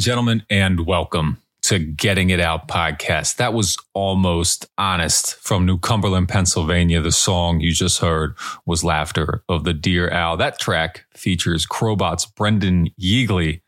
Gentlemen, and welcome to Getting It Out podcast. That was almost honest from New Cumberland, Pennsylvania. The song you just heard was Laughter of the Deer Owl. That track features Crobot's Brandon Yeagley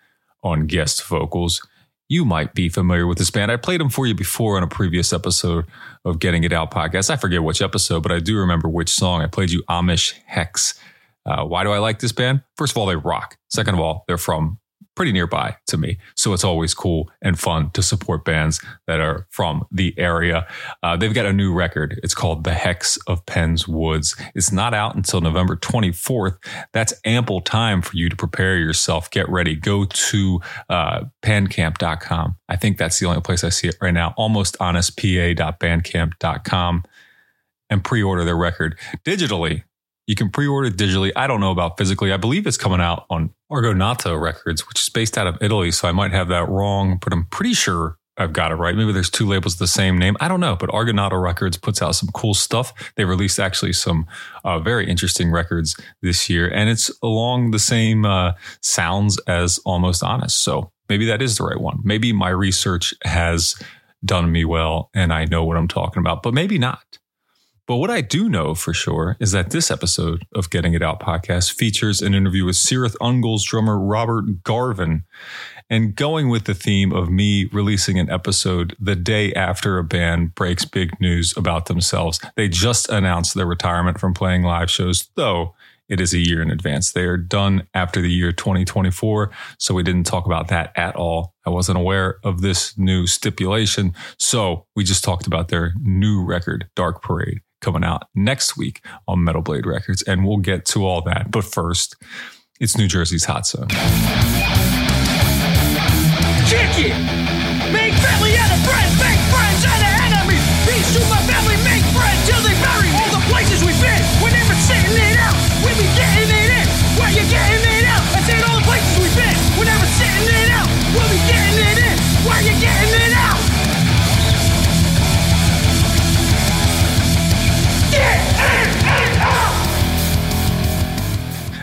on guest vocals. You might be familiar with this band. I played them for you before on a previous episode of Getting It Out podcast. I forget which episode, but I do remember which song. I played you Amish Hex. Uh, why do I like this band? First of all, they rock. Second of all, they're from pretty nearby to me. So it's always cool and fun to support bands that are from the area. Uh, they've got a new record. It's called The Hex of Penn's Woods. It's not out until November 24th. That's ample time for you to prepare yourself. Get ready. Go to uh, bandcamp.com. I think that's the only place I see it right now. Almosthonestpa.bandcamp.com and pre order their record digitally you can pre-order digitally. I don't know about physically. I believe it's coming out on Argonauta Records, which is based out of Italy. So I might have that wrong, but I'm pretty sure I've got it right. Maybe there's two labels the same name. I don't know, but Argonauta Records puts out some cool stuff. They released actually some uh, very interesting records this year, and it's along the same uh, sounds as Almost Honest. So maybe that is the right one. Maybe my research has done me well, and I know what I'm talking about, but maybe not. But what I do know for sure is that this episode of Getting It Out podcast features an interview with Cirith Ungol's drummer Robert Garven. And going with the theme of me releasing an episode the day after a band breaks big news about themselves, they just announced their retirement from playing live shows, though it is a year in advance. They are done after the year 2024. So we didn't talk about that at all. I wasn't aware of this new stipulation. So we just talked about their new record, Dark Parade coming out next week on Metal Blade Records, and we'll get to all that. But first, it's New Jersey's Hot Zone. Kick it!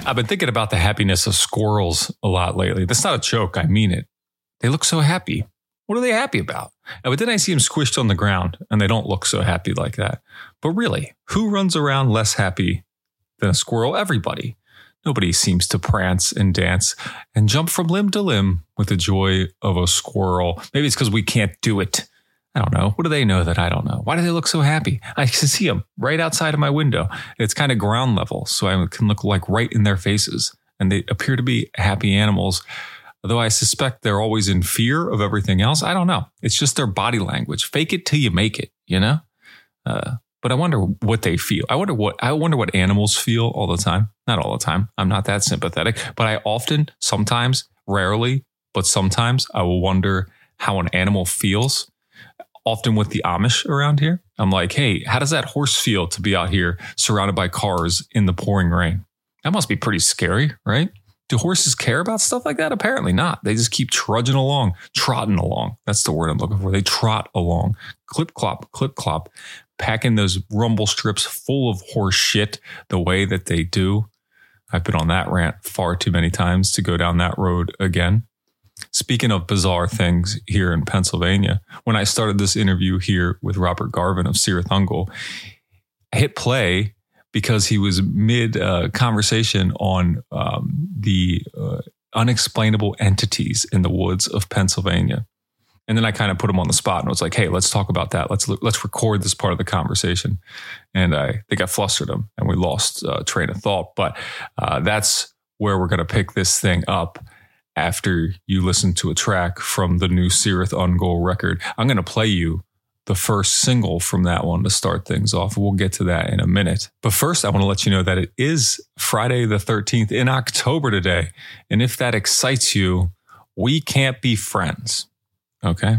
I've been thinking about the happiness of squirrels a lot lately. That's not a joke. I mean it. They look so happy. What are they happy about? But then I see them squished on the ground and they don't look so happy like that. But really, who runs around less happy than a squirrel? Everybody. Nobody seems to prance and dance and jump from limb to limb with the joy of a squirrel. Maybe it's because we can't do it. I don't know. What do they know that I don't know? Why do they look so happy? I can see them right outside of my window. It's kind of ground level, so I can look like right in their faces. And they appear to be happy animals, though I suspect they're always in fear of everything else. I don't know. It's just their body language. Fake it till you make it, you know? Uh, but I wonder what they feel. I wonder what I wonder what animals feel all the time. Not all the time. I'm not that sympathetic, but I often, sometimes, rarely, but sometimes I will wonder how an animal feels often with the Amish around here. I'm like, hey, how does that horse feel to be out here surrounded by cars in the pouring rain? That must be pretty scary, right? Do horses care about stuff like that? Apparently not. They just keep trudging along, trotting along. That's the word I'm looking for. They trot along, clip clop, clip clop, packing those rumble strips full of horse shit the way that they do. I've been on that rant far too many times to go down that road again. Speaking of bizarre things here in Pennsylvania, when I started this interview here with Robert Garven of Cirith Ungol, I hit play because he was mid uh, conversation on um, the uh, unexplainable entities in the woods of Pennsylvania. And then I kind of put him on the spot and was like, "Hey, let's talk about that. Let's let's record this part of the conversation." And I think I flustered him, and we lost uh, train of thought. But uh, that's where we're going to pick this thing up after you listen to a track from the new Cirith Ungol record. I'm going to play you the first single from that one to start things off. We'll get to that in a minute. But first, I want to let you know that it is Friday the 13th in October today. And if that excites you, we can't be friends. Okay.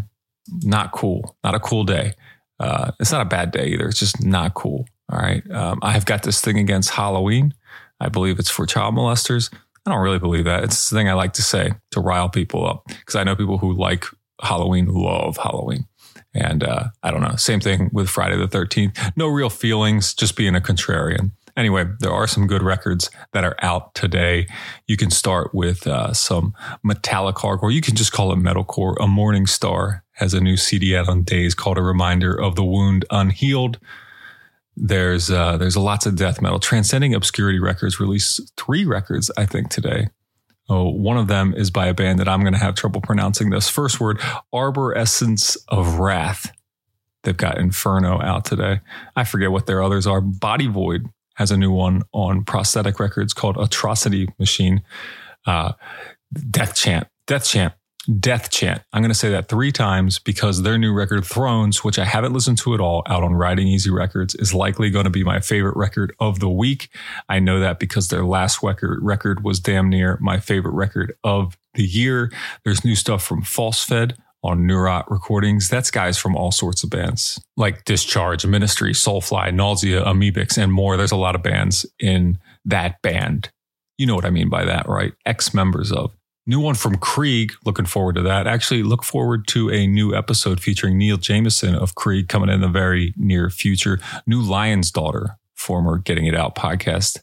Not cool. Not a cool day. Uh, it's not a bad day either. It's just not cool. All right. Um, I've got this thing against Halloween. I believe it's for child molesters. I don't really believe that. It's the thing I like to say to rile people up because I know people who like Halloween love Halloween. And uh, I don't know. Same thing with Friday the 13th. No real feelings, just being a contrarian. Anyway, there are some good records that are out today. You can start with uh, some metallic hardcore. You can just call it metalcore. A Morning Star has a new CD out on Days called "A Reminder of the Wound Unhealed." There's uh, there's lots of death metal. Transcending Obscurity Records released three records, I think, today. Oh, one of them is by a band that I'm going to have trouble pronouncing this first word, Arbor Essence of Wrath. They've got Inferno out today. I forget what their others are. Body Void has a new one on prosthetic records called Atrocity Machine. Uh, Death Chant. Death Chant. Death Chant. I'm going to say that three times because their new record, Thrones, which I haven't listened to at all, out on Riding Easy Records, is likely going to be my favorite record of the week. I know that because their last record, record was damn near my favorite record of the year. There's new stuff from False Fed on Neurot recordings. That's guys from all sorts of bands like Discharge, Ministry, Soulfly, Nausea, Amebix, and more. There's a lot of bands in that band. You know what I mean by that, right? Ex members of. New one from Krieg. Looking forward to that. Actually, look forward to a new episode featuring Neil Jameson of Krieg coming in the very near future. New Lion's Daughter, former Getting It Out podcast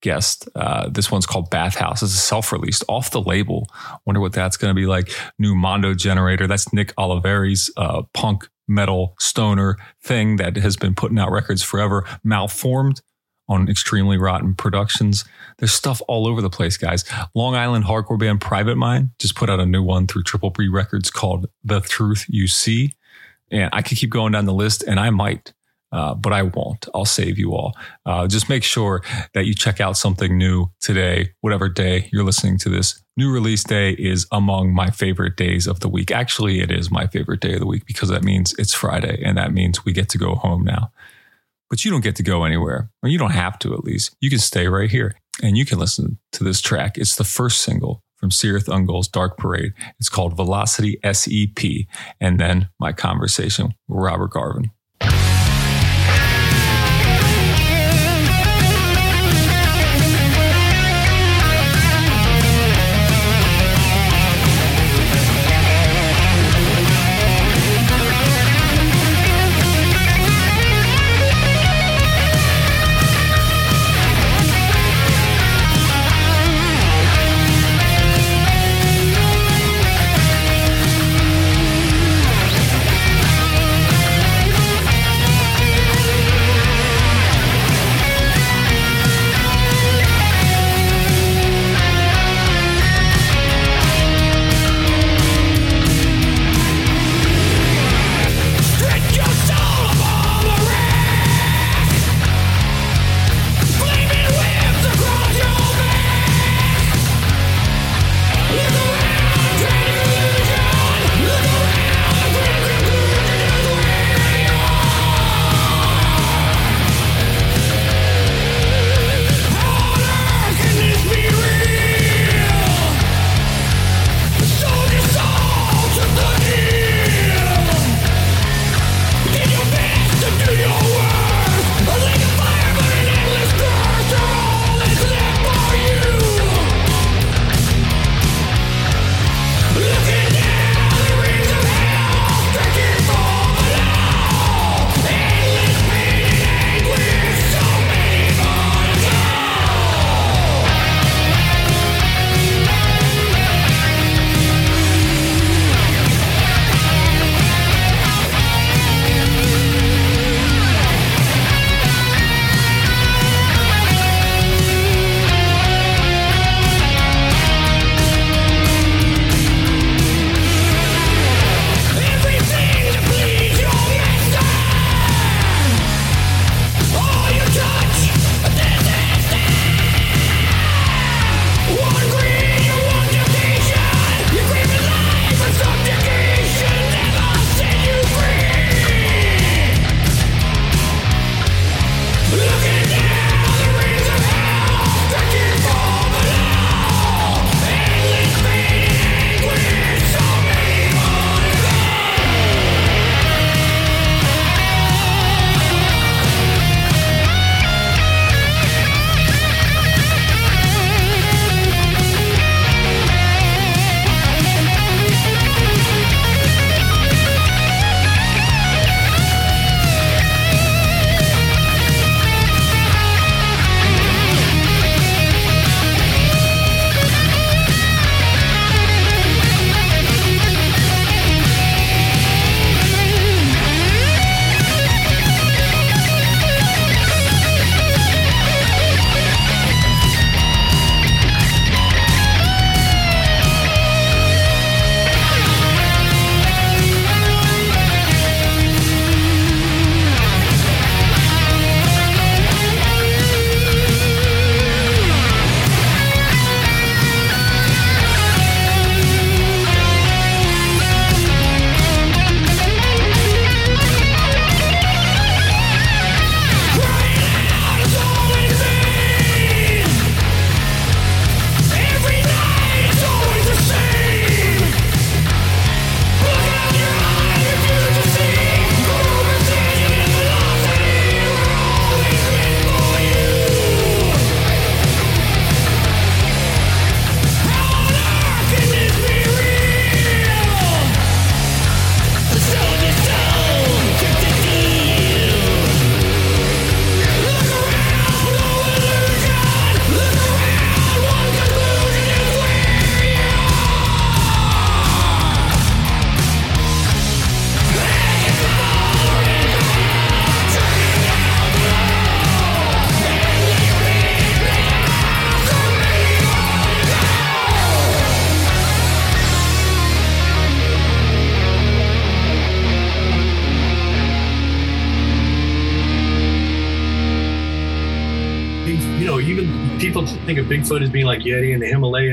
guest. Uh, this one's called Bathhouse. It's a self-released off the label. Wonder what that's going to be like. New Mondo Generator. That's Nick Oliveri's uh, punk metal stoner thing that has been putting out records forever. Malformed on Extremely Rotten Productions. There's stuff all over the place, guys. Long Island hardcore band Private Mind just put out a new one through Triple B Records called The Truth You See. And I could keep going down the list, and I might uh, but I won't. I'll save you all. Uh, just make sure that you check out something new today, whatever day you're listening to this. New release day is among my favorite days of the week. Actually, it is my favorite day of the week because that means it's Friday and that means we get to go home now. But you don't get to go anywhere, or you don't have to at least. You can stay right here and you can listen to this track. It's the first single from Cirith Ungol's Dark Parade. It's called Velocity SEP. And then my conversation with Robert Garven.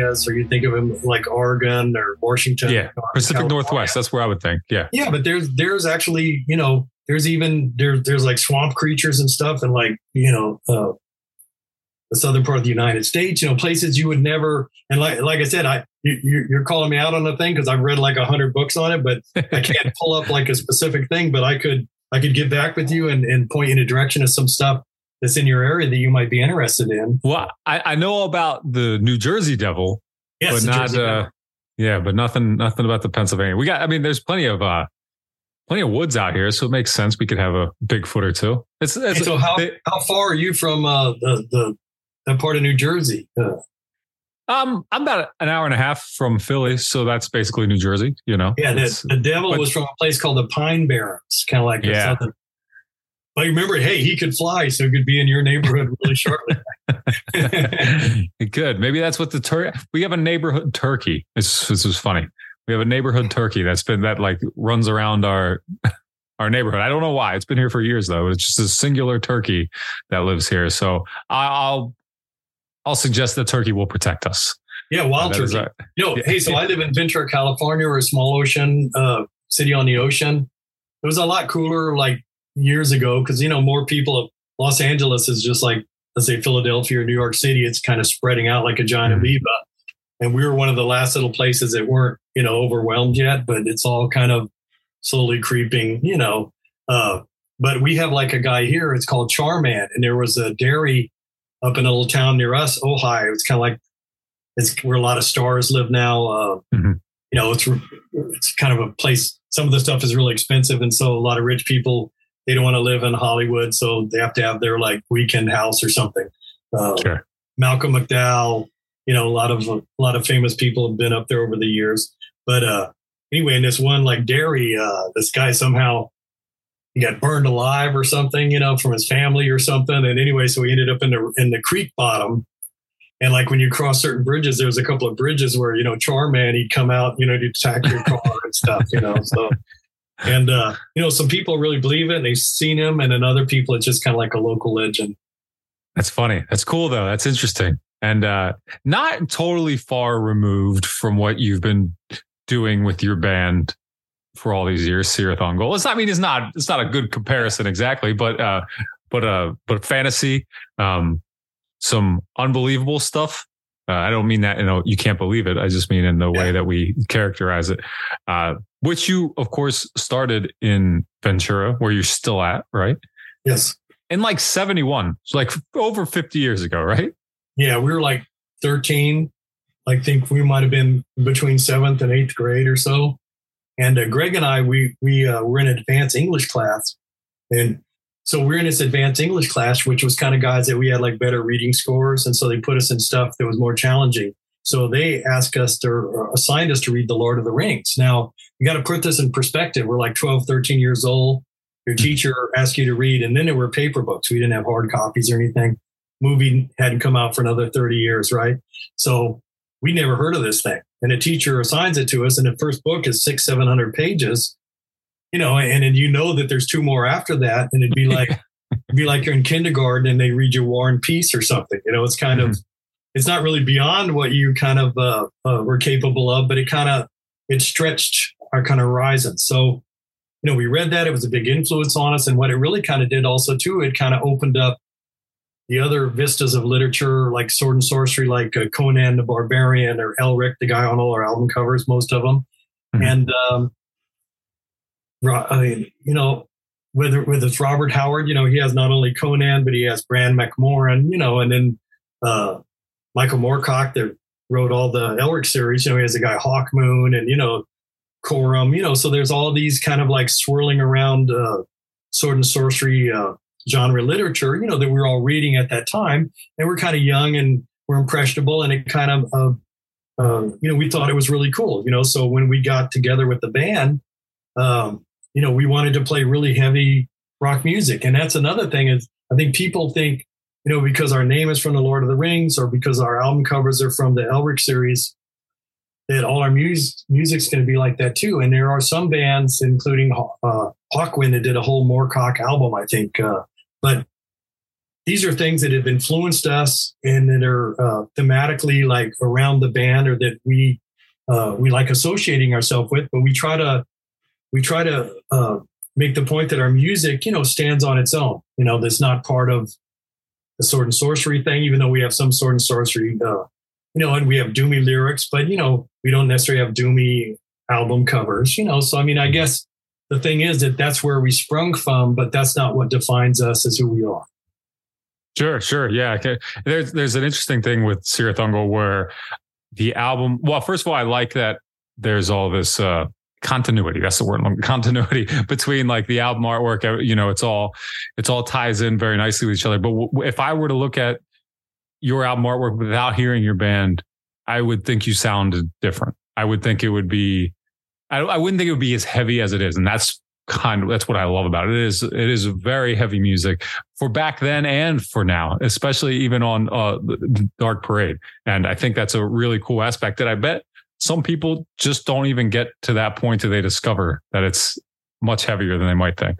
Himalayas, or you think of them like Oregon or Washington. Yeah, or Pacific California. Northwest. That's where I would think. Yeah. Yeah, but there's there's actually you know there's even there there's like swamp creatures and stuff and like you know uh, the southern part of the United States. You know places you would never and like like I said I you, you're calling me out on the thing because I've read like a hundred books on it, but I can't pull up like a specific thing. But I could I could get back with you and, and point you in a direction of some stuff that's in your area that you might be interested in. Well, I, I know about the New Jersey Devil, Yes, but not uh yeah, but nothing nothing about the Pennsylvania. We got I mean there's plenty of uh plenty of woods out here, so it makes sense we could have a Bigfoot or two. It's, it's so how they- how far are you from uh, the the that part of New Jersey? Uh, um I'm about an hour and a half from Philly, so that's basically New Jersey, you know. Yeah, the, the devil but- was from a place called the Pine Barrens, kind of like Yeah. southern. But remember, hey, he could fly, so he could be in your neighborhood really shortly. Good. Maybe that's what the turkey. We have a neighborhood turkey. This, this is funny. We have a neighborhood turkey that's been that like runs around our our neighborhood. I don't know why. It's been here for years though. It's just a singular turkey that lives here. So I- I'll I'll suggest that turkey will protect us. yeah, wild turkey. our- You know, Yeah. hey, so I live in Ventura, California. We're a small ocean uh, city on the ocean. It was a lot cooler like years ago because you know more people. Of Los Angeles is just like let's say Philadelphia or New York City. It's kind of spreading out like a giant Mhm. amoeba, and we were one of the last little places that weren't you know overwhelmed yet. But it's all kind of slowly creeping. You know, uh, but we have like a guy here. It's called Charman, and there was a dairy up in a little town near us, Ojai. It's kind of like it's where a lot of stars live now. Uh, Mhm. You know, it's it's kind of a place. Some of the stuff is really expensive, and so a lot of rich people they don't want to live in Hollywood, so they have to have their like weekend house or something. Uh, Sure. Malcolm McDowell, you know, a lot of a lot of famous people have been up there over the years. But uh, anyway, in this one like dairy, uh, this guy somehow he got burned alive or something, you know, from his family or something. And anyway, so he ended up in the in the creek bottom. And like when you cross certain bridges, there was a couple of bridges where you know Charman he'd come out, you know, to attack your car and stuff, you know. So and uh, you know, some people really believe it and they've seen him, and then other people it's just kind of like a local legend. That's funny. That's cool though. That's interesting. And uh not totally far removed from what you've been doing with your band for all these years, Cirith Ungol. It's not, I mean, it's not it's not a good comparison exactly, but uh but uh but fantasy, um some unbelievable stuff. Uh, I don't mean that, you know, you can't believe it. I just mean in the way that we characterize it. Uh which you of course started in Ventura, where you're still at, right? Yes, In like 71. It's like over 50 years ago, right? yeah, we were like thirteen. I think we might have been between seventh and eighth grade or so. And uh, Greg and I, we we uh, were in advanced English class, and so we're in this advanced English class, which was kind of guys that we had like better reading scores, and so they put us in stuff that was more challenging. So they asked us to or assigned us to read The Lord of the Rings. Now you got to put this in perspective. We're like 12, 13 years old. Your hmm. teacher asked you to read, and then there were paper books. We didn't have hard copies or anything. Movie hadn't come out for another 30 years, right? So we never heard of this thing. And a teacher assigns it to us, and the first book is six, seven hundred pages. You know, and then you know that there's two more after that, and it'd be like it'd be like you're in kindergarten and they read you War and Peace or something. You know, it's kind of it's not really beyond what you kind of uh, uh, were capable of, but it kind of it stretched our kind of horizon. So, you know, we read that; it was a big influence on us, and what it really kind of did also too, it kind of opened up the other vistas of literature, like sword and sorcery, like uh, Conan the Barbarian or Elric, the guy on all our album covers, most of them, Mhm. and um, I mean, you know, whether whether it's Robert Howard, you know, he has not only Conan, but he has Bran Mak Morn, you know, and then uh, Michael Moorcock that wrote all the Elric series. You know, he has a guy Hawkmoon and you know Corum. You know, so there's all these kind of like swirling around uh, sword and sorcery uh, genre literature. You know, that we were all reading at that time, and we're kind of young and we're impressionable, and it kind of. Uh, uh, you know, we thought it was really cool. You know, so when we got together with the band, um, you know, we wanted to play really heavy rock music. And that's another thing is I think people think, you know, because our name is from the Lord of the Rings or because our album covers are from the Elric series, that all our mus- music's going to be like that too. And there are some bands, including uh, Hawkwind, that did a whole Moorcock album, I think. Uh, but these are things that have influenced us and that are uh, thematically like around the band or that we uh, we like associating ourselves with. But we try to we try to uh, make the point that our music, you know, stands on its own. You know, that's not part of the sword and sorcery thing, even though we have some sword and sorcery, uh, you know, and we have doomy lyrics, but you know, we don't necessarily have doomy album covers. You know, so I mean, I guess the thing is that that's where we sprung from, but that's not what defines us as who we are. Sure, sure, yeah. There's there's an interesting thing with Cirith Ungol where the album. Well, first of all, I like that there's all this uh, continuity. That's the word. Continuity between like the album artwork. Uh, you know, it's all it's all ties in very nicely with each other. But w- if I were to look at your album artwork without hearing your band, I would think you sounded different. I would think it would be. I, I wouldn't think it would be as heavy as it is, and that's kind of that's what I love about it. It is it is very heavy music for back then and for now, especially even on uh, Dark Parade. And I think that's a really cool aspect that I bet some people just don't even get to that point till they discover that it's much heavier than they might think.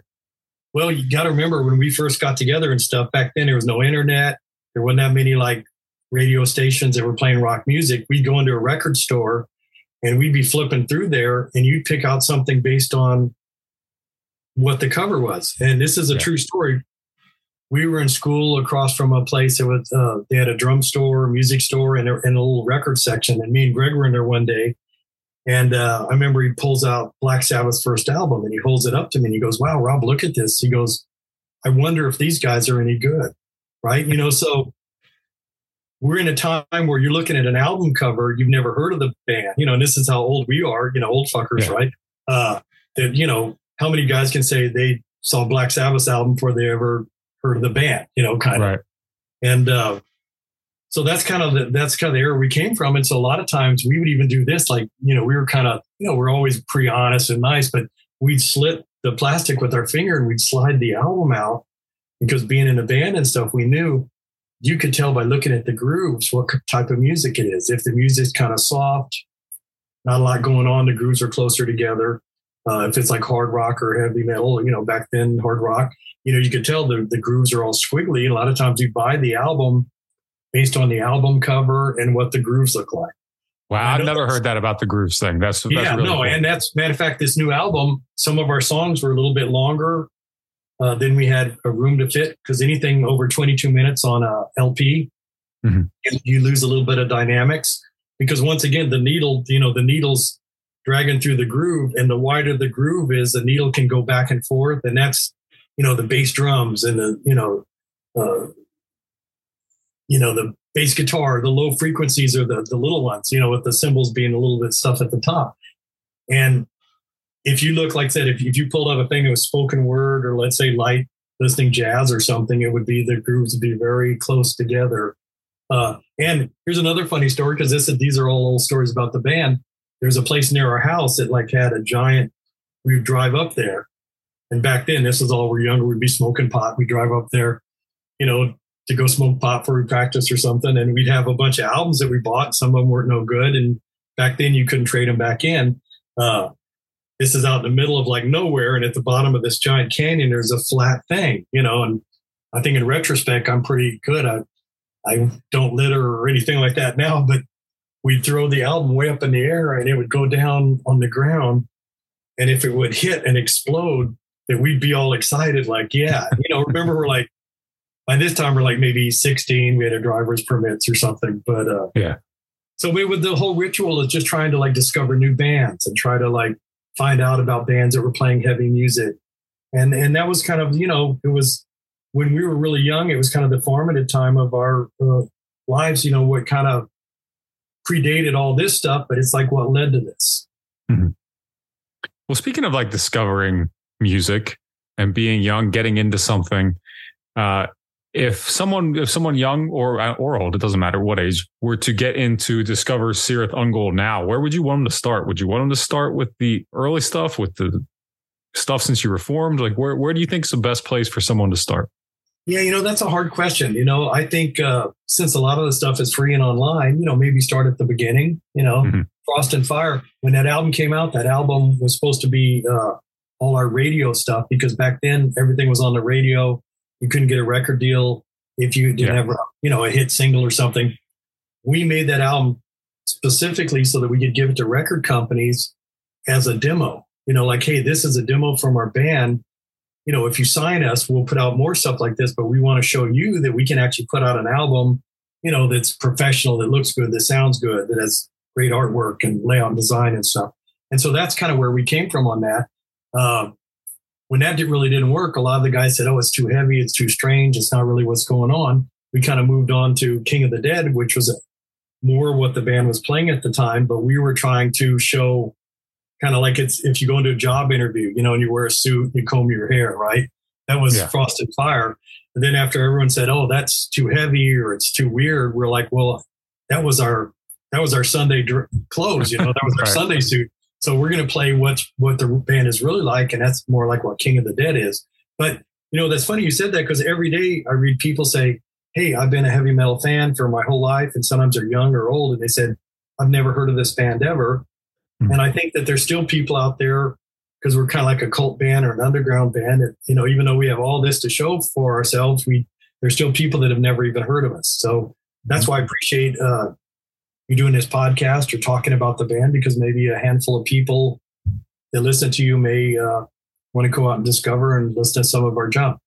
Well, you got to remember when we first got together and stuff back then, there was no internet. There wasn't that many like radio stations that were playing rock music. We'd go into a record store and we'd be flipping through there and you'd pick out something based on what the cover was. And this is a yeah. true story we were in school across from a place that was uh, they had a drum store, music store, and a, and a little record section. And me and Greg were in there one day, and uh, I remember he pulls out Black Sabbath's first album and he holds it up to me and he goes, "Wow, Rob, look at this." He goes, "I wonder if these guys are any good." Right? You know, so we're in a time where you're looking at an album cover, you've never heard of the band, you know, and this is how old we are, you know, old fuckers, yeah. right? Uh, that you know, how many guys can say they saw Black Sabbath's album before they ever of the band, you know, kind right. of. And uh, so that's kind of the, that's kind of the era we came from. And so a lot of times we would even do this, like you know, we were kind of you know we're always pretty honest and nice, but we'd slit the plastic with our finger and we'd slide the album out because being in a band and stuff, we knew you could tell by looking at the grooves what type of music it is. If the music's kind of soft, not a lot going on, the grooves are closer together. Uh, if it's like hard rock or heavy metal, you know, back then hard rock, you know, you could tell the, the grooves are all squiggly. A lot of times you buy the album based on the album cover and what the grooves look like. Wow, I've never heard that about the grooves thing. That's, that's yeah, really no, cool. and that's matter of fact, this new album, some of our songs were a little bit longer uh, than we had a room to fit because anything over 22 minutes on a LP, mm-hmm. you, you lose a little bit of dynamics because once again, the needle, you know, the needle's dragging through the groove, and the wider the groove is, the needle can go back and forth, and that's you know the bass drums and the you know uh, you know the bass guitar the low frequencies are the, the little ones you know with the cymbals being a little bit stuff at the top. And if you look like I said if, if you pulled up a thing that was spoken word or let's say light listening jazz or something it would be the grooves would be very close together. Uh, and here's another funny story because this these are all old stories about the band there's a place near our house that like had a giant we'd drive up there and back then, this is all we're younger. We'd be smoking pot. We'd drive up there, you know, to go smoke pot for practice or something. And we'd have a bunch of albums that we bought. Some of them weren't no good. And back then, you couldn't trade them back in. Uh, this is out in the middle of like nowhere. And at the bottom of this giant canyon, there's a flat thing, you know. And I think in retrospect, I'm pretty good. I, I don't litter or anything like that now, but we'd throw the album way up in the air and it would go down on the ground. And if it would hit and explode, that we'd be all excited, like, yeah, you know, remember we're like, by this time we're like maybe 16, we had a driver's permits or something. But uh, yeah. So we would the whole ritual is just trying to like discover new bands and try to like find out about bands that were playing heavy music. And and that was kind of, you know, it was when we were really young, it was kind of the formative time of our uh, lives, you know, what kind of predated all this stuff, but it's like what led to this. Mm-hmm. Well, speaking of like discovering music and being young, getting into something. Uh, if someone, if someone young or or old, it doesn't matter what age, were to get into discover Cirith Ungol now, where would you want them to start? Would you want them to start with the early stuff, with the stuff since you reformed? Like, where where do you think is the best place for someone to start? Yeah, you know that's a hard question. You know, I think uh, since a lot of the stuff is free and online, you know, maybe start at the beginning. You know, mm-hmm. Frost and Fire. When that album came out, that album was supposed to be uh, all our radio stuff because back then everything was on the radio. You couldn't get a record deal if you didn't Yeah. have, you know, a hit single or something. We made that album specifically so that we could give it to record companies as a demo. You know, like, hey, this is a demo from our band. You know, if you sign us, we'll put out more stuff like this, but we want to show you that we can actually put out an album, you know, that's professional, that looks good, that sounds good, that has great artwork and layout and design and stuff. And so that's kind of where we came from on that. Um, when that really didn't work, a lot of the guys said, "Oh, it's too heavy, it's too strange, it's not really what's going on." We kind of moved on to King of the Dead, which was more what the band was playing at the time, but we were trying to show kind of like it's if you go into a job interview, you know, and you wear a suit, you comb your hair, right? That was Yeah. Frost and Fire. And then after everyone said, "Oh, that's too heavy or it's too weird," we're like, "Well, that was our that was our Sunday dr- clothes, you know, that was our Right. Sunday suit." So we're going to play what what the band is really like, and that's more like what King of the Dead is. But you know, that's funny you said that because every day I read people say, "Hey, I've been a heavy metal fan for my whole life," and sometimes they're young or old, and they said, "I've never heard of this band ever." Hmm. And I think that there's still people out there because we're kind of like a cult band or an underground band. And, you know, even though we have all this to show for ourselves, we there's still people that have never even heard of us. So that's why I appreciate uh, you doing this podcast or talking about the band because maybe a handful of people that listen to you may uh, want to go out and discover and listen to some of our junk.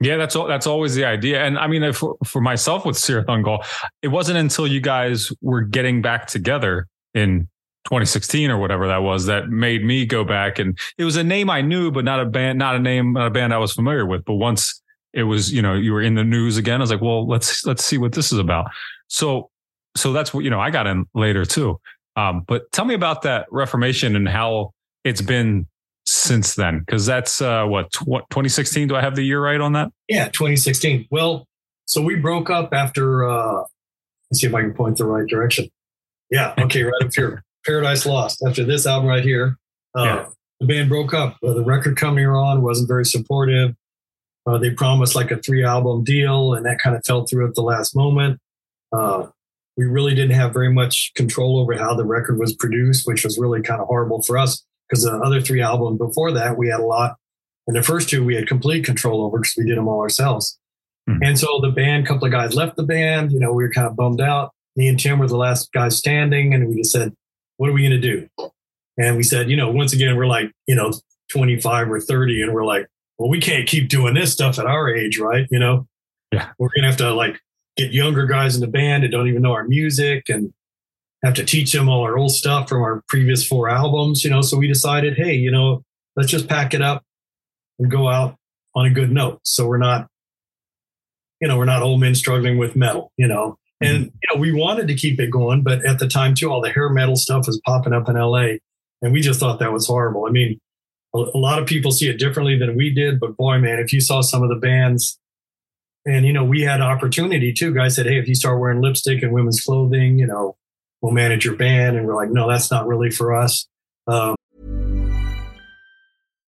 Yeah, that's all. That's always the idea. And I mean, for for myself with Cirith Ungol, it wasn't until you guys were getting back together in 2016 or whatever that was that made me go back. And it was a name I knew, but not a band, not a name, not a band I was familiar with. But once it was, you know, you were in the news again, I was like, well, let's let's see what this is about. So, so that's what you know. I got in later too. Um, but tell me about that Reformation and how it's been since then, because that's uh, what tw- 2016. Do I have the year right on that? Yeah, 2016. Well, so we broke up after. Uh, let's see if I can point the right direction. Yeah. Okay. Right up here, Paradise Lost. After this album right here, uh, Yeah. the band broke up. Uh, the record company were on wasn't very supportive. Uh, they promised like a three album deal, and that kind of fell through at the last moment. Uh, we really didn't have very much control over how the record was produced, which was really kind of horrible for us because the other three albums before that we had a lot and the first two we had complete control over because we did them all ourselves. Hmm. And so the band, a couple of guys left the band. You know, we were kind of bummed out. Me and Tim were the last guys standing, and we just said, "What are we going to do?" And we said, you know, once again, we're like, you know, 25 or 30, and we're like, well, we can't keep doing this stuff at our age, right? You know, Yeah. we're going to have to like get younger guys in the band that don't even know our music and have to teach them all our old stuff from our previous four albums, you know. So we decided, hey, you know, let's just pack it up and go out on a good note. So we're not, you know, we're not old men struggling with metal, you know. And you know, we wanted to keep it going, but at the time too, all the hair metal stuff was popping up in LA, and we just thought that was horrible. I mean, a, a lot of people see it differently than we did, but boy, man, if you saw some of the bands, and you know, we had opportunity too. Guys said, "Hey, if you start wearing lipstick and women's clothing, you know, we'll manage your band," and we're like, "No, that's not really for us." Um,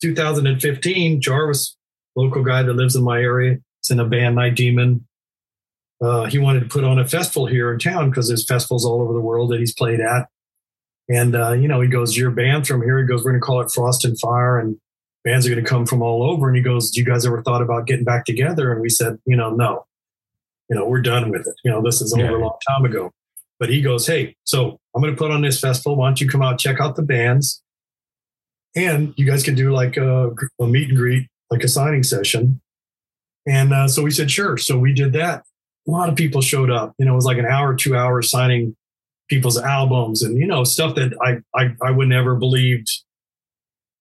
2015, Jarvis, local guy that lives in my area, it's in a band, Night Demon. Uh, he wanted to put on a festival here in town because there's festivals all over the world that he's played at. And, uh, you know, he goes, Your band from here? He goes, We're going to call it Frost and Fire, and bands are going to come from all over. And he goes, Do you guys ever thought about getting back together? And we said, You know, no. You know, we're done with it. You know, this is over Yeah. a long time ago. But he goes, Hey, so I'm going to put on this festival. Why don't you come out, check out the bands? And you guys could do like a, a meet and greet, like a signing session. And uh, so we said, sure. So we did that. A lot of people showed up. You know, it was like an hour, two hours signing people's albums and, you know, stuff that I, I, I would never believed.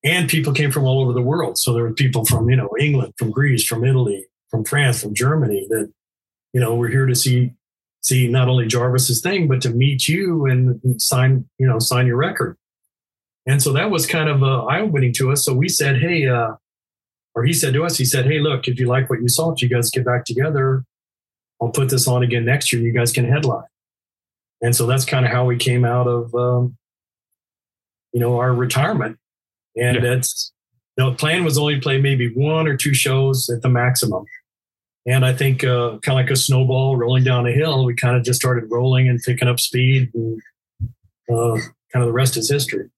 And people came from all over the world. So there were people from, you know, England, from Greece, from Italy, from France, from Germany that, you know, we're here to see see not only Jarvis's thing, but to meet you and sign, you know, sign your record. And so that was kind of uh, eye opening to us. So we said, hey, uh, or he said to us, he said, hey, look, if you like what you saw, if you guys get back together, I'll put this on again next year. You guys can headline. And so that's kind of how we came out of, um, you know, our retirement. And yeah. that's the plan was only play maybe one or two shows at the maximum. And I think uh, kind of like a snowball rolling down a hill, we kind of just started rolling and picking up speed. And uh, kind of the rest is history.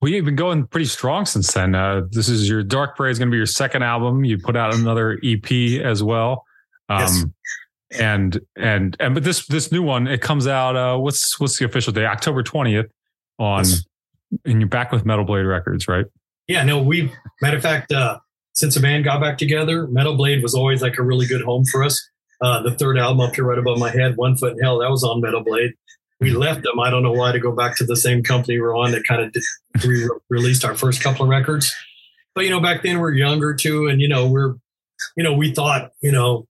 Well, you've been going pretty strong since then. Uh, this is your Dark Parade is going to be your second album. You put out another EP as well. Um, yes. And and and but this this new one it comes out. Uh, what's what's the official day? October twentieth. On yes. and you're back with Metal Blade Records, right? Yeah. No, we matter of fact, uh, since the band got back together, Metal Blade was always like a really good home for us. Uh, the third album up here right above my head, One Foot in Hell, that was on Metal Blade we left them. I don't know why to go back to the same company we're on that kind of re- released our first couple of records. But you know, back then we are younger too, and you know we're, you know, we thought, you know,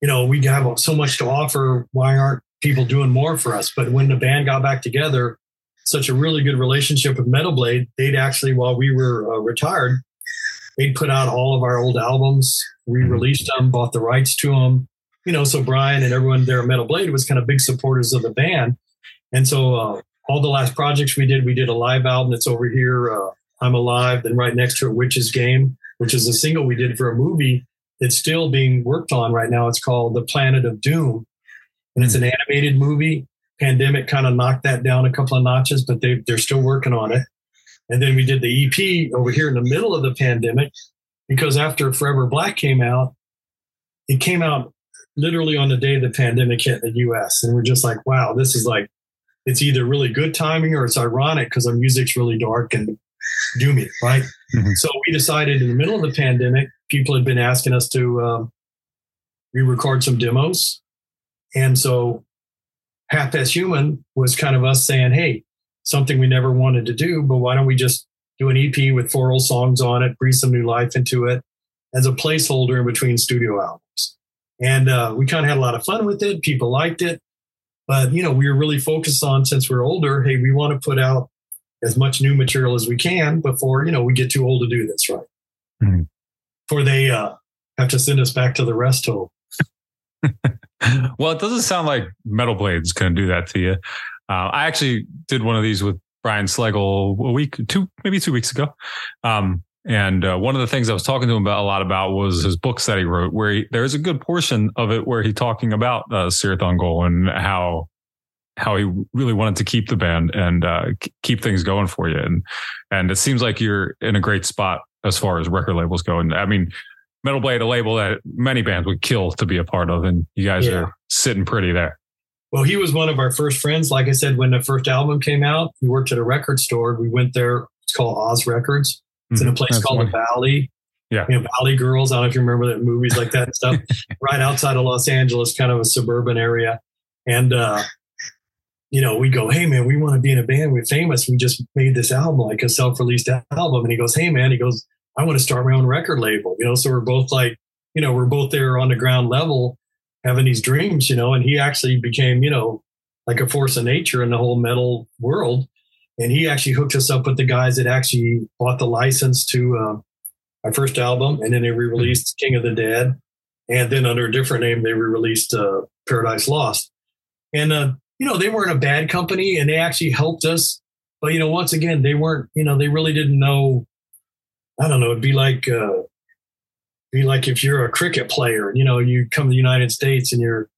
you know, we have so much to offer. Why aren't people doing more for us? But when the band got back together, such a really good relationship with Metal Blade, they'd actually, while we were uh, retired, they'd put out all of our old albums, re-released them, bought the rights to them. You know, so Brian and everyone there at Metal Blade was kind of big supporters of the band. And so uh, all the last projects we did, we did a live album that's over here, uh, I'm Alive, then right next to it, Witch's Game, which is a single we did for a movie that's still being worked on right now. It's called The Planet of Doom. And it's an animated movie. Pandemic kind of knocked that down a couple of notches, but they, they're still working on it. And then we did the EP over here in the middle of the pandemic because after Forever Black came out, it came out literally on the day the pandemic hit the US. And we're just like, wow, this is like it's either really good timing or it's ironic because our music's really dark and doomy, right? Mm-hmm. So we decided in the middle of the pandemic, people had been asking us to um, re-record some demos, and so Half Past Human was kind of us saying, "Hey, something we never wanted to do, but why don't we just do an EP with four old songs on it, breathe some new life into it as a placeholder in between studio albums?" And uh, we kind of had a lot of fun with it. People liked it. But, you know, we were really focused on since we're older, hey, we want to put out as much new material as we can before, you know, we get too old to do this, right? Mm-hmm. Before they uh, have to send us back to the rest home. well, it doesn't sound like Metal Blade's going to do that to you. Uh, I actually did one of these with Brian Slagel a week, two, maybe two weeks ago. Um, and uh, one of the things I was talking to him about a lot about was his books that he wrote, where he, there's a good portion of it where he's talking about uh, Cirith Ungol and how how he really wanted to keep the band and uh, keep things going for you. And and it seems like you're in a great spot as far as record labels go. And I mean, Metal Blade, a label that many bands would kill to be a part of, and you guys yeah. are sitting pretty there. Well, he was one of our first friends. Like I said, when the first album came out, he worked at a record store. We went there. It's called Oz Records it's in a mm-hmm. place That's called funny. the Valley. Yeah. You know, Valley Girls. I don't know if you remember that movies like that and stuff. right outside of Los Angeles, kind of a suburban area. And, uh, you know, we go, hey, man, we want to be in a band. We're famous. We just made this album, like a self released album. And he goes, hey, man, he goes, I want to start my own record label. You know, so we're both like, you know, we're both there on the ground level having these dreams, you know, and he actually became, you know, like a force of nature in the whole metal world and he actually hooked us up with the guys that actually bought the license to uh, our first album, and then they re-released King of the Dead, and then under a different name they re-released uh, Paradise Lost, and uh, you know they weren't a bad company, and they actually helped us, but you know once again they weren't, you know they really didn't know. I don't know. It'd be like uh, be like if you're a cricket player, you know, you come to the United States and you're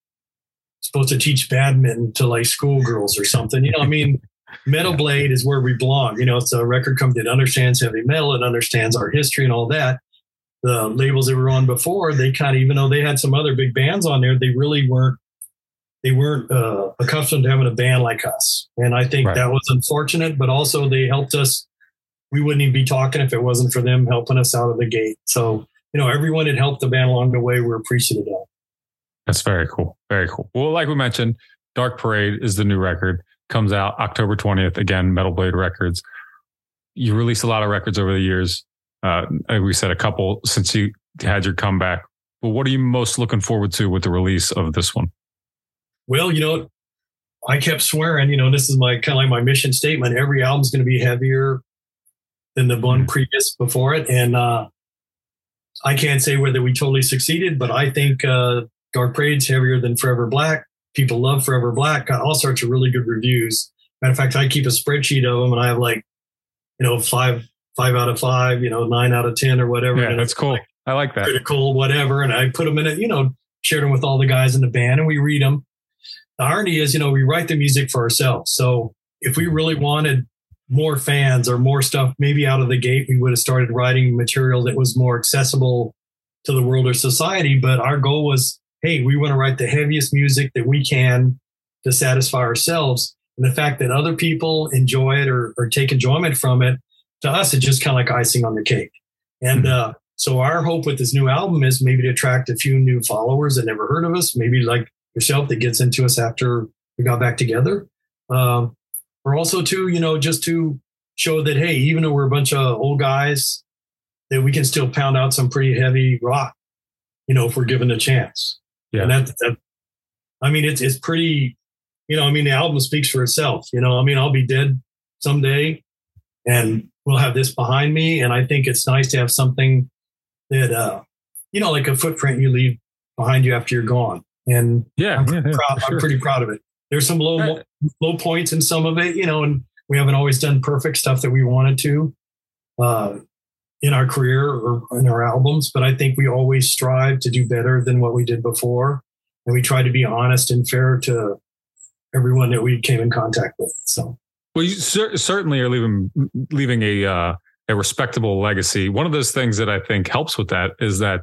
supposed to teach badminton to like schoolgirls or something. You know, I mean, Metal Blade is where we belong. You know, it's a record company that understands heavy metal, it understands our history and all that. The labels that were on before, they kind of, even though they had some other big bands on there, they really weren't they weren't uh, accustomed to having a band like us. And I think right. that was unfortunate, but also they helped us we wouldn't even be talking if it wasn't for them helping us out of the gate. So, you know, everyone that helped the band along the way, we're appreciative of. That's very cool. Very cool. Well, like we mentioned, Dark Parade is the new record. Comes out October 20th. Again, Metal Blade Records. You released a lot of records over the years. Uh, we said a couple since you had your comeback. But what are you most looking forward to with the release of this one? Well, you know, I kept swearing, you know, this is my kind of like my mission statement. Every album's going to be heavier than the one previous before it. And uh, I can't say whether we totally succeeded, but I think uh, Dark Parade's heavier than Forever Black. People love Forever Black. Got all sorts of really good reviews. Matter of fact, I keep a spreadsheet of them, and I have like, you know, five five out of five, you know, nine out of ten or whatever. Yeah, And that's cool. like I like that. critical, whatever. And I put them in it, you know, shared them with all the guys in the band and we read them. The irony is, you know, we write the music for ourselves. So if we really wanted more fans or more stuff, maybe out of the gate, we would have started writing material that was more accessible to the world or society. But our goal was, hey, we want to write the heaviest music that we can to satisfy ourselves. And the fact that other people enjoy it or, or take enjoyment from it, to us, it's just kind of like icing on the cake. And uh, so our hope with this new album is maybe to attract a few new followers that never heard of us, maybe like yourself that gets into us after we got back together. Um, or also to, you know, just to show that, hey, even though we're a bunch of old guys, that we can still pound out some pretty heavy rock, you know, if we're given a chance. Yeah. And that, that I mean, it's, it's pretty, you know, I mean, the album speaks for itself. You know, I mean, I'll be dead someday and we'll have this behind me. And I think it's nice to have something that, uh, you know, like a footprint you leave behind you after you're gone. And Yeah, I'm, yeah, pretty yeah, proud, for I'm pretty proud of it. There's some low Right. low points in some of it, you know, and we haven't always done perfect stuff that we wanted to uh, in our career or in our albums. But I think we always strive to do better than what we did before, and we try to be honest and fair to everyone that we came in contact with. So Well, you cer- certainly are leaving leaving a uh, a respectable legacy. One of those things that I think helps with that is that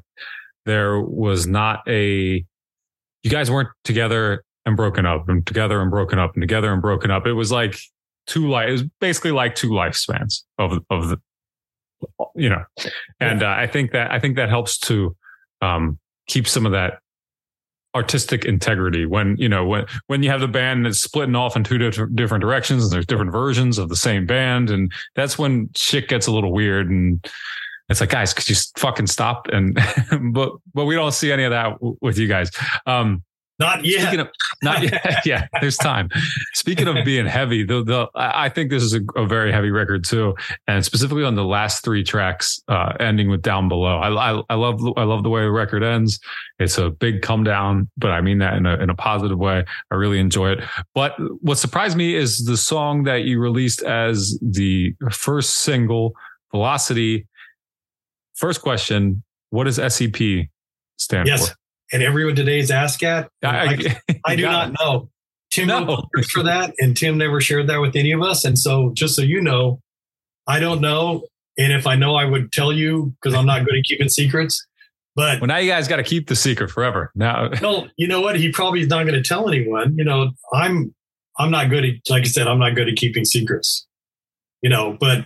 there was not a you guys weren't together and broken up and together and broken up and together and broken up. It was like two life. It was basically like two lifespans of of you know, and uh, I think that I think that helps to um, keep some of that artistic integrity when you know when when you have the band that's splitting off in two different different directions and there's different versions of the same band and that's when shit gets a little weird and it's like guys could you fucking stop? And but but we don't see any of that w- with you guys. Um not yet. Speaking of not yet, yeah, there's time. Speaking of being heavy, the the I think this is a, a very heavy record too, and specifically on the last three tracks, uh, ending with "Down Below." I, I I love I love the way the record ends. It's a big come down, but I mean that in a in a positive way. I really enjoy it. But what surprised me is the song that you released as the first single, "Velocity." First question: What does SEP stand yes, for? And everyone today's ASCAT. I, I do not know. Tim No. for that, and Tim never shared that with any of us. And so, just so you know, I don't know. And if I know, I would tell you because I'm not good at keeping secrets. But Well, now you guys got to keep the secret forever. Now, no, you know what? He probably is not going to tell anyone. You know, I'm I'm not good at like I said, I'm not good at keeping secrets. You know, but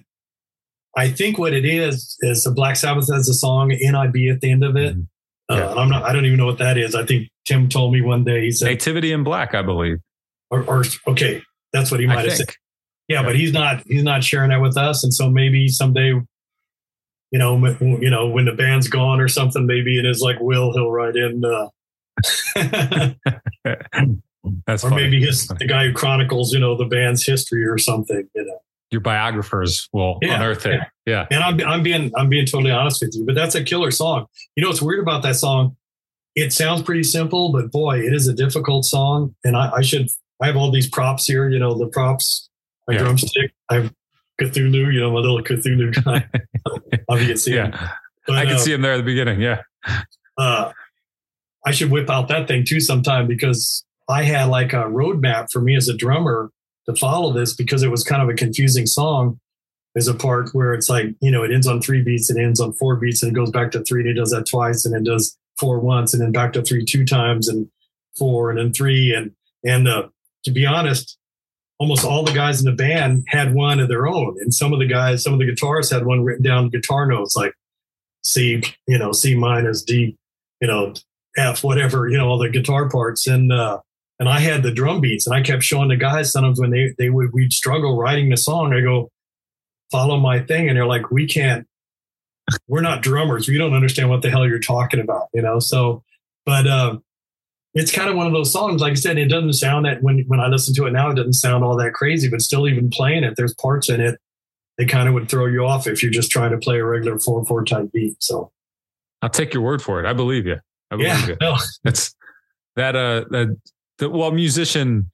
I think what it is is the Black Sabbath has a song NIB at the end of it. Mhm. Uh, Yeah. and I'm not. I don't even know what that is. I think Tim told me one day. He said, Nativity in Black, I believe. or, or okay, that's what he might I have said. think. Yeah, but he's not he's not sharing that with us, and so maybe someday, you know, m- you know, when the band's gone or something, maybe in his like will he'll write in, uh, That's or funny. maybe his the guy who chronicles, you know, the band's history or something, you know. Your biographers will Yeah, unearth it. Yeah. And I'm I'm being I'm being totally honest with you, but that's a killer song. You know what's weird about that song? It sounds pretty simple, but boy, it is a difficult song. And I, I should I have all these props here, you know, the props, my Yeah. drumstick, I have Cthulhu, you know, my little Cthulhu guy. I'll be see him. Yeah. But, I can uh, see him there at the beginning. Yeah. uh, I should whip out that thing too sometime because I had like a roadmap for me as a drummer to follow this because it was kind of a confusing song. There's a part where it's like, you know, it ends on three beats, it ends on four beats, and it goes back to three, and it does that twice, and it does four once, and then back to three two times, and four, and then three. And and uh, to be honest, almost all the guys in the band had one of their own. And some of the guys, some of the guitarists had one written down guitar notes like C, you know, C minus D, you know, F, whatever, you know, all the guitar parts. And, uh, and I had the drum beats and I kept showing the guys sometimes when they, they would, we'd struggle writing the song. I go, follow my thing. And they're like, we can't, we're not drummers. We don't understand what the hell you're talking about, you know? So, but, uh, it's kind of one of those songs. Like I said, it doesn't sound that when when I listen to it now, it doesn't sound all that crazy. But still, even playing it, there's parts in it that kind of would throw you off if you're just trying to play a regular four four type beat. So I'll take your word for it. I believe you. I believe yeah, you. no, That's that. Uh, that. The, well, musician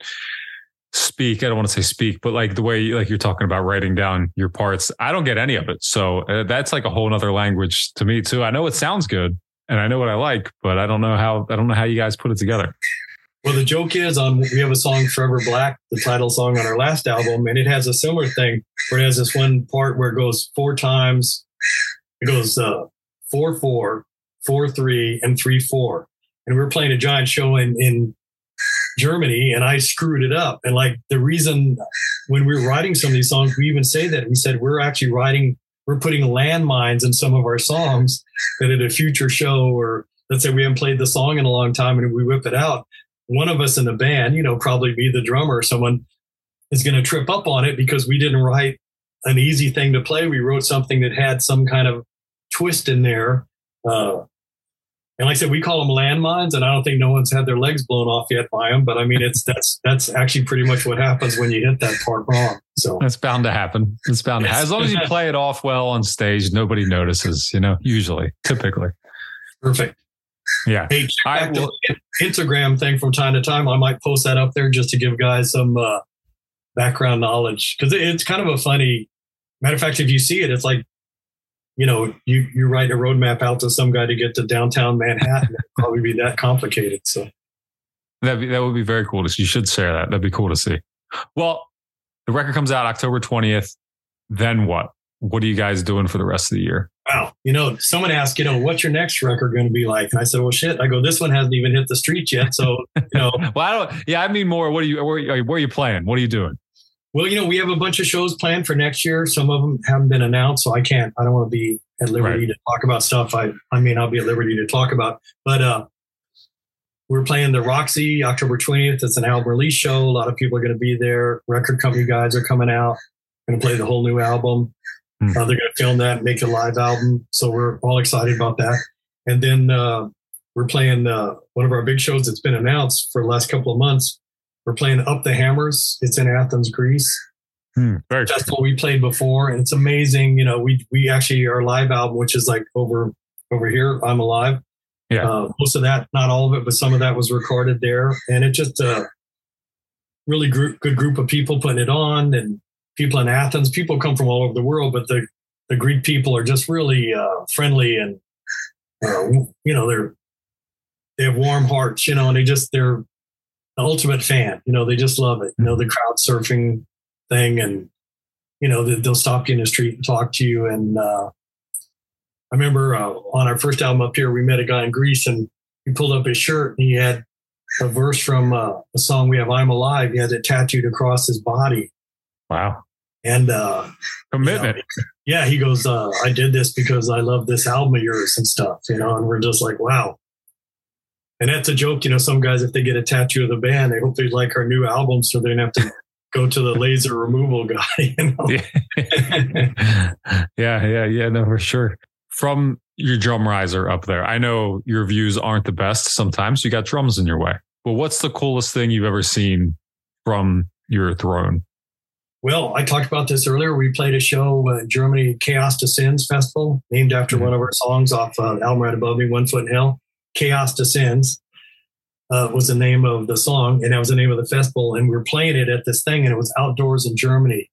speak. I don't want to say speak, but like the way like you're talking about writing down your parts. I don't get any of it. So uh, that's like a whole nother language to me too. I know it sounds good and I know what I like, but I don't know how. I don't know how you guys put it together. Well, the joke is on we have a song Forever Black, the title song on our last album, and it has a similar thing where it has this one part where it goes four times. It goes uh, four four, four three, and three four. And we were playing a giant show in in Germany, and I screwed it up. And like the reason when we were writing some of these songs, we even say that we said we're actually writing, we're putting landmines in some of our songs that at a future show or let's say we haven't played the song in a long time and we whip it out one of us in the band, you know, probably be the drummer, someone is going to trip up on it because we didn't write an easy thing to play. We wrote something that had some kind of twist in there. Uh, and like I said, we call them landmines, and I don't think no one's had their legs blown off yet by them. But I mean, it's that's that's actually pretty much what happens when you hit that part wrong. So That's bound to happen. It's bound to happen. As long as you play it off well on stage, nobody notices. You know, usually, typically. perfect. Yeah. Hey, I will- Instagram thing from time to time. I might post that up there just to give guys some uh, background knowledge because it's kind of a funny. Matter of fact, if you see it, it's like, you know, you you write a roadmap out to some guy to get to downtown Manhattan. It'd probably be that complicated. So That that would be very cool. To, you should share that. That'd be cool to see. Well, the record comes out October twentieth. Then what? What are you guys doing for the rest of the year? wow, you know, someone asked, you know, what's your next record going to be like? And I said, well, shit. I go, this one hasn't even hit the streets yet. So you know, Well, I don't. Yeah, I mean more. What are you? Where, are you- where are you playing? What are you doing? Well, you know, we have a bunch of shows planned for next year. Some of them haven't been announced, so I can't. I don't want to be at liberty to talk about stuff. I, I mean, I'll be at liberty to talk about. But uh, we're playing the Roxy October twentieth. It's an album release show. A lot of people are going to be there. Record company guys are coming out. Going to play the whole new album. Hmm. Uh, they're going to film that, and make a live album. So we're all excited about that. And then uh, we're playing uh, one of our big shows that's been announced for the last couple of months. We're playing Up the Hammers. It's in Athens, Greece Hmm, very festival we played before, and it's amazing. You know, we we actually our live album, which is like over over here, I'm alive. Yeah. Uh, most of that, not all of it, but some of that was recorded there, and it just a really group, good group of people putting it on, and people in Athens. People come from all over the world, but the the Greek people are just really uh, friendly and uh, you know they're they have warm hearts, you know, and they just they're the ultimate fan. You know, they just love it. You know, the crowd surfing thing and you know they- they'll stop you in the street and talk to you and uh, i remember uh, on our first album up here we met a guy in greece and he pulled up his shirt and he had a verse from uh, a song we have i'm alive he had it tattooed across his body wow and uh, commitment. yeah he goes uh, i did this because i love this album of yours and stuff you know and we're just like wow and that's a joke you know some guys if they get a tattoo of the band they hope they like our new album so they don't have to go to the laser removal guy you know yeah, yeah, yeah. No, for sure. From your drum riser up there, I know your views aren't the best. Sometimes you got drums in your way. But what's the coolest thing you've ever seen from your throne? Well, I talked about this earlier. We played a show uh, in Germany, Chaos Descends Festival, named after one of our songs off uh, Album Right Above Me, One Foot in Hell. Chaos Descends uh, was the name of the song, and that was the name of the festival. And we were playing it at this thing, and it was outdoors in Germany.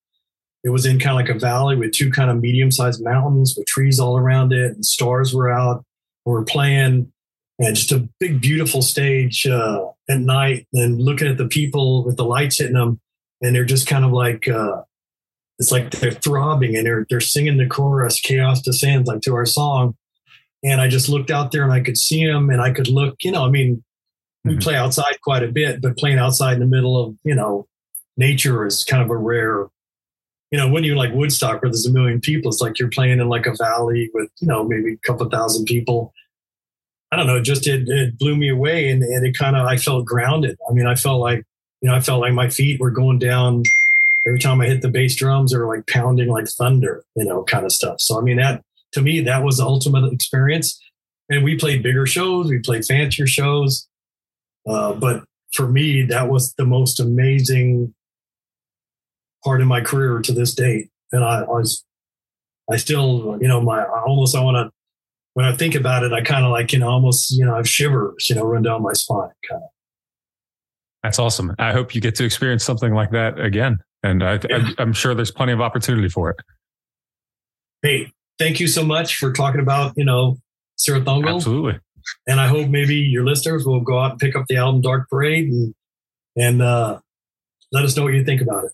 It was in kind of like a valley with two kind of medium sized mountains with trees all around it, and stars were out. We were playing, and just a big, beautiful stage uh, at night, and looking at the people with the lights hitting them and they're just kind of like uh, it's like they're throbbing and they're they're singing the chorus chaos descends like to our song and i just looked out there and i could see him and i could look you know i mean we Mhm. play outside quite a bit but playing outside in the middle of you know nature is kind of a rare. You know, when you're like Woodstock, where there's a million people, it's like you're playing in like a valley with you know maybe a couple thousand people. I don't know, it just it, it blew me away, and, and it kind of I felt grounded. I mean, I felt like you know I felt like my feet were going down every time I hit the bass drums or like pounding like thunder, you know, kind of stuff. So I mean that to me that was the ultimate experience. And we played bigger shows, we played fancier shows, uh, but for me that was the most amazing part of my career to this date. And I, I was, I still, you know, my I almost I want to when I think about it, I kind of like you know almost you know I have shivers, you know, run down my spine, kind of. That's awesome. I hope you get to experience something like that again. And I, Yeah. I'm sure there's plenty of opportunity for it. Hey, thank you so much for talking about you know Cirith Ungol. Absolutely. and I hope maybe your listeners will go out and pick up the album Dark Parade and and uh, let us know what you think about it.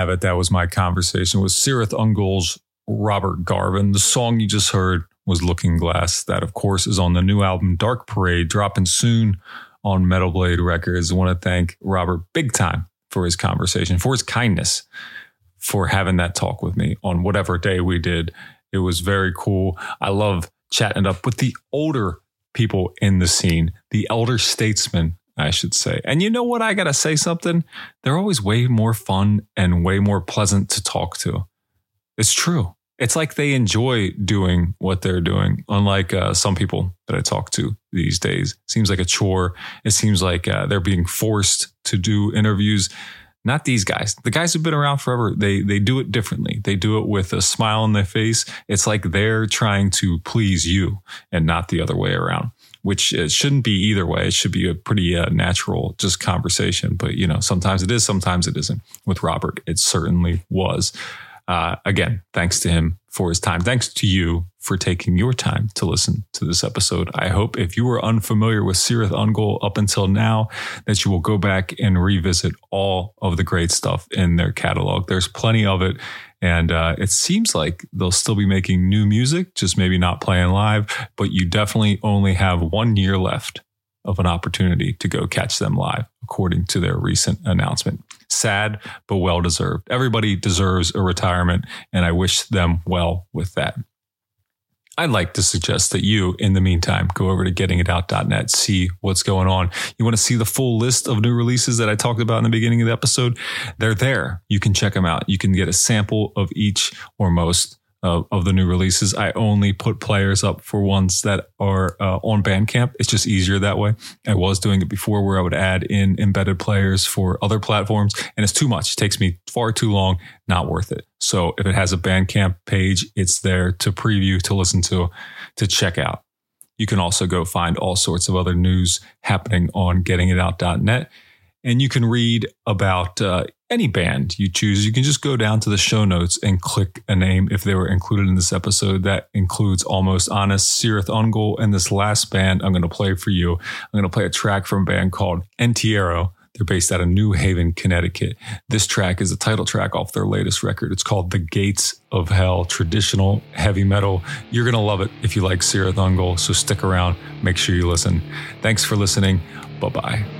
Have it. That was my conversation with Cirith Ungol's Robert Garven. The song you just heard was Looking Glass. That, of course, is on the new album Dark Parade, dropping soon on Metal Blade Records. I want to thank Robert big time for his conversation, for his kindness, for having that talk with me on whatever day we did. It was very cool. I love chatting up with the older people in the scene, the elder statesmen I should say. And you know what? I got to say something. They're always way more fun and way more pleasant to talk to. It's true. It's like they enjoy doing what they're doing, unlike uh, some people that I talk to these days. Seems like a chore. It seems like uh, they're being forced to do interviews. Not these guys. The guys who've been around forever, they they do it differently. They do it with a smile on their face. It's like they're trying to please you and not the other way around which it shouldn't be either way. It should be a pretty uh, natural just conversation. But, you know, sometimes it is, sometimes it isn't. With Robert, it certainly was. Uh, again, thanks to him for his time. Thanks to you for taking your time to listen to this episode. I hope if you were unfamiliar with Cirith Ungol up until now, that you will go back and revisit all of the great stuff in their catalog. There's plenty of it. And uh, it seems like they'll still be making new music, just maybe not playing live, but you definitely only have one year left of an opportunity to go catch them live, according to their recent announcement. Sad, but well deserved. Everybody deserves a retirement, and I wish them well with that. I'd like to suggest that you, in the meantime, go over to gettingitout.net, see what's going on. You want to see the full list of new releases that I talked about in the beginning of the episode? They're there. You can check them out. You can get a sample of each or most of, of the new releases. I only put players up for ones that are uh, on Bandcamp. It's just easier that way. I was doing it before where I would add in embedded players for other platforms, and it's too much. It takes me far too long. Not worth it. So if it has a Bandcamp page, it's there to preview, to listen to, to check out. You can also go find all sorts of other news happening on gettingitout.net. And you can read about uh, any band you choose. You can just go down to the show notes and click a name if they were included in this episode. That includes Almost Honest, Cirith Ungol, and this last band I'm going to play for you. I'm going to play a track from a band called Entierro. They're based out of New Haven, Connecticut. This track is a title track off their latest record. It's called The Gates of Hell, traditional heavy metal. You're going to love it if you like Cirith Ungol, so stick around. Make sure you listen. Thanks for listening. Bye bye.